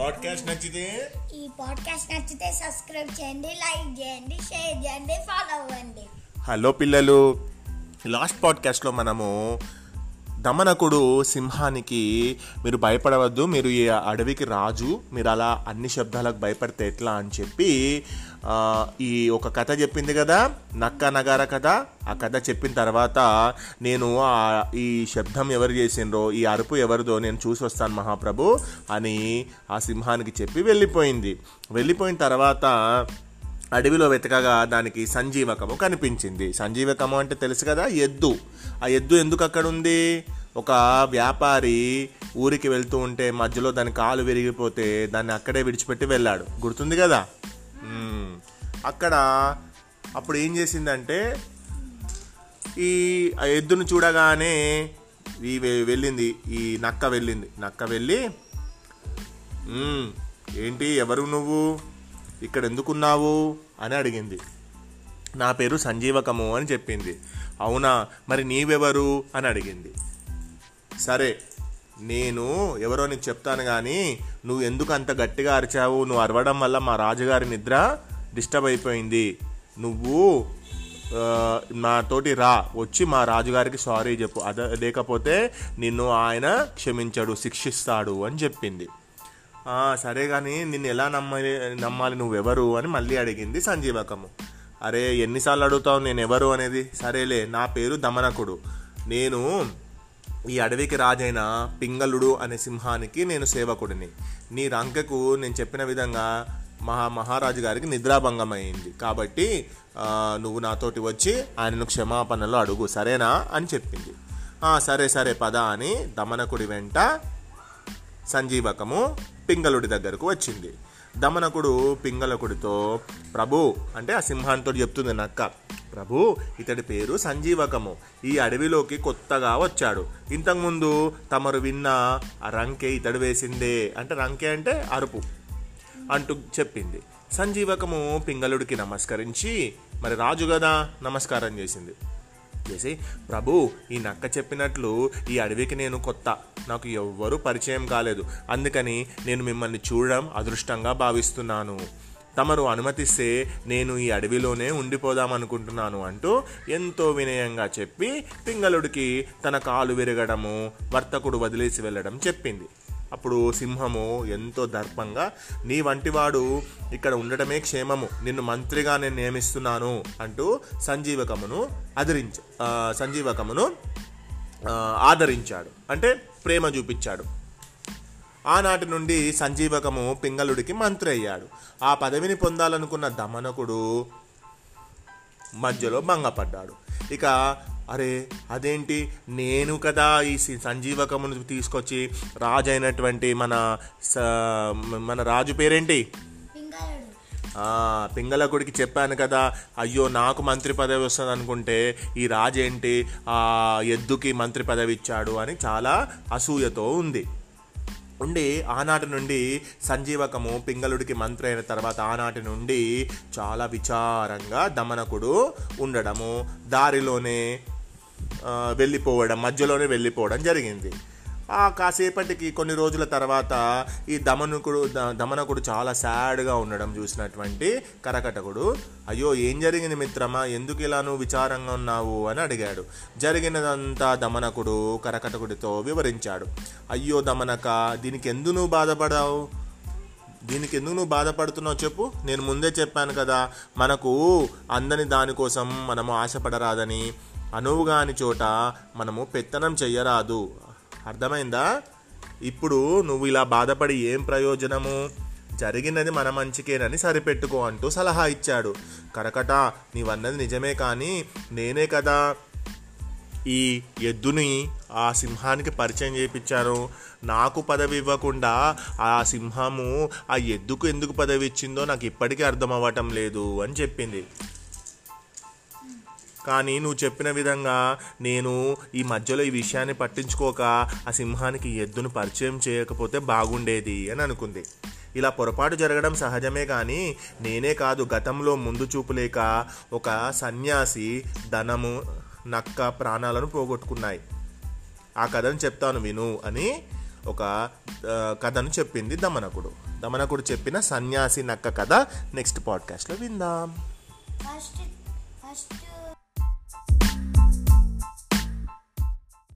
Podcast నచ్చితే? ఈ podcast నచ్చితే సబ్స్క్రైబ్ చేయండి లైక్ చేయండి షేర్ చేయండి ఫాలో అవ్వండి. హలో పిల్లలు లాస్ట్ పాడ్కాస్ట్లో మనము దమనకుడు సింహానికి మీరు భయపడవద్దు మీరు ఈ అడవికి రాజు మీరు అలా అన్ని శబ్దాలకు భయపడితే ఎట్లా అని చెప్పి ఈ ఒక కథ చెప్పింది కదా నక్క నగార కథ. ఆ కథ చెప్పిన తర్వాత నేను ఆ ఈ శబ్దం ఎవరు చేసిండ్రో ఈ అరుపు ఎవరిదో నేను చూసి వస్తాను మహాప్రభు అని ఆ సింహానికి చెప్పి వెళ్ళిపోయింది. వెళ్ళిపోయిన తర్వాత అడవిలో వెతకగా దానికి సంజీవకము కనిపించింది. సంజీవకము అంటే తెలుసు కదా ఎద్దు. ఆ ఎద్దు ఎందుకు అక్కడ ఉంది ఒక వ్యాపారి ఊరికి వెళ్తూ ఉంటే మధ్యలో దాని కాలు విరిగిపోతే దాన్ని అక్కడే విడిచిపెట్టి వెళ్ళాడు. గుర్తుంది కదా? అక్కడ అప్పుడు ఏం చేసిందంటే ఈ ఆ ఎద్దును చూడగానే ఈ వె- వెళ్ళింది ఈ నక్క వెళ్ళింది. నక్క వెళ్ళి ఏంటి ఎవరు నువ్వు? ఇక్కడ ఎందుకున్నావు అని అడిగింది. నా పేరు సంజీవకము అని చెప్పింది. అవునా మరి నీవెవరు? అని అడిగింది. సరే నేను ఎవరో నీకు చెప్తాను కానీ నువ్వు ఎందుకు అంత గట్టిగా అరిచావు? నువ్వు అరవడం వల్ల మా రాజుగారి నిద్ర డిస్టర్బ్ అయిపోయింది. నువ్వు నాతోటి రా వచ్చి మా రాజుగారికి సారీ చెప్పు. అద లేకపోతే నిన్ను ఆయన క్షమించడు శిక్షిస్తాడు అని చెప్పింది. సరే కానీ నిన్ను ఎలా నమ్మాలి నమ్మాలి నువ్వెవరు అని మళ్ళీ అడిగింది సంజీవకము. అరే ఎన్నిసార్లు అడుగుతావు నేను ఎవరు అనేది? సరేలే నా పేరు దమనకుడు. నేను ఈ అడవికి రాజైన పింగళుడు అనే సింహానికి నేను సేవకుడిని. నీ రంకకు నేను చెప్పిన విధంగా మహా మహారాజు గారికి నిద్రాభంగం అయింది కాబట్టి నువ్వు నాతోటి వచ్చి ఆయనను క్షమాపణలు అడుగు సరేనా అని చెప్పింది. సరే సరే పద అని దమనకుడి వెంట సంజీవకము పింగళుడి దగ్గరకు వచ్చింది. దమనకుడు పింగళకుడితో ప్రభు అంటే ఆ సింహాంతో చెప్తుంది నక్క. ప్రభు ఇతడి పేరు సంజీవకము. ఈ అడవిలోకి కొత్తగా వచ్చాడు. ఇంతకుముందు తమరు విన్న ఆ రంకే ఇతడు వేసిందే అంటే రంకే అంటే అరుపు అంటూ చెప్పింది. సంజీవకము పింగళుడికి నమస్కరించి మరి రాజు కదా నమస్కారం చేసింది. చేసి ప్రభు ఈ నక్క చెప్పినట్లు ఈ అడవికి నేను కొత్త. నాకు ఎవ్వరూ పరిచయం కాలేదు. అందుకని నేను మిమ్మల్ని చూడడం అదృష్టంగా భావిస్తున్నాను. తమరు అనుమతిస్తే నేను ఈ అడవిలోనే ఉండిపోదాం అనుకుంటున్నాను అంటూ ఎంతో వినయంగా చెప్పి పింగళుడికి తన కాలు విరగడము వర్తకుడు వదిలేసి వెళ్ళడం చెప్పింది. అప్పుడు సింహము ఎంతో దర్పంగా నీ వంటివాడు ఇక్కడ ఉండటమే క్షేమము. నిన్ను మంత్రిగా నేను నియమిస్తున్నాను అంటూ సంజీవకమును అదిరించ సంజీవకమును ఆదరించాడు. అంటే ప్రేమ చూపించాడు. ఆనాటి నుండి సంజీవకము పింగళుడికి మంత్రి అయ్యాడు. ఆ పదవిని పొందాలనుకున్న దమనకుడు మధ్యలో భంగపడ్డాడు. ఇక అరే అదేంటి? నేను కదా ఈ సంజీవకమును తీసుకొచ్చి రాజు అయినటువంటి మన మన రాజు పేరేంటి? పింగళకుడికి చెప్పాను కదా. అయ్యో నాకు మంత్రి పదవి వస్తుంది అనుకుంటే ఈ రాజేంటి ఆ ఎద్దుకి మంత్రి పదవి ఇచ్చాడు అని చాలా అసూయతో ఉంది. ఉండి ఆనాటి నుండి సంజీవకము పింగళుడికి మంత్రి అయిన తర్వాత ఆనాటి నుండి చాలా విచారంగా దమనకుడు ఉండడము. దారిలోనే వెళ్ళిపోవడం మధ్యలోనే వెళ్ళిపోవడం జరిగింది. ఆ కాసేపటికి కొన్ని రోజుల తర్వాత ఈ దమనకుడు ద- దమనకుడు చాలా సాడ్గా ఉండడం చూసినటువంటి కరకటకుడు అయ్యో ఏం జరిగింది మిత్రమా? ఎందుకు ఇలా నువ్వు విచారంగా ఉన్నావు? అని అడిగాడు. జరిగినదంతా దమనకుడు కరకటకుడితో వివరించాడు. అయ్యో దమనక దీనికి ఎందు నువ్వు బాధపడావు? దీనికి ఎందుకు నువ్వు బాధపడుతున్నావు చెప్పు? నేను ముందే చెప్పాను కదా మనకు అందని దానికోసం మనము ఆశపడరాదని అనువుగాని చోట మనము పెత్తనం చెయ్యరాదు. అర్థమైందా? ఇప్పుడు నువ్వు ఇలా బాధపడి ఏం ప్రయోజనము? జరిగినది మన మంచికేనని సరిపెట్టుకో అంటూ సలహా ఇచ్చాడు. కరకట నీవన్నది నిజమే కానీ నేనే కదా. ఈ ఎద్దుని ఆ సింహానికి పరిచయం చేయించాను నాకు పదవి ఇవ్వకుండా ఆ సింహము ఆ ఎద్దుకు ఎందుకు పదవి ఇచ్చిందో నాకు ఇప్పటికీ అర్థం అవ్వటం లేదు అని చెప్పింది. కానీ నువ్వు చెప్పిన విధంగా నేను ఈ మధ్యలో ఈ విషయాన్ని పట్టించుకోక ఆ సింహానికి ఎద్దును పరిచయం చేయకపోతే బాగుండేది అని అనుకుంది. ఇలా పొరపాటు జరగడం సహజమే కానీ నేనే కాదు గతంలో ముందు చూపులేక ఒక సన్యాసి ధనము నక్క ప్రాణాలను పోగొట్టుకున్నాయి. ఆ కథను చెప్తాను విను అని ఒక కథను చెప్పింది దమనకుడు. దమనకుడు చెప్పిన సన్యాసి నక్క కథ నెక్స్ట్ పాడ్కాస్ట్లో విందాం. First first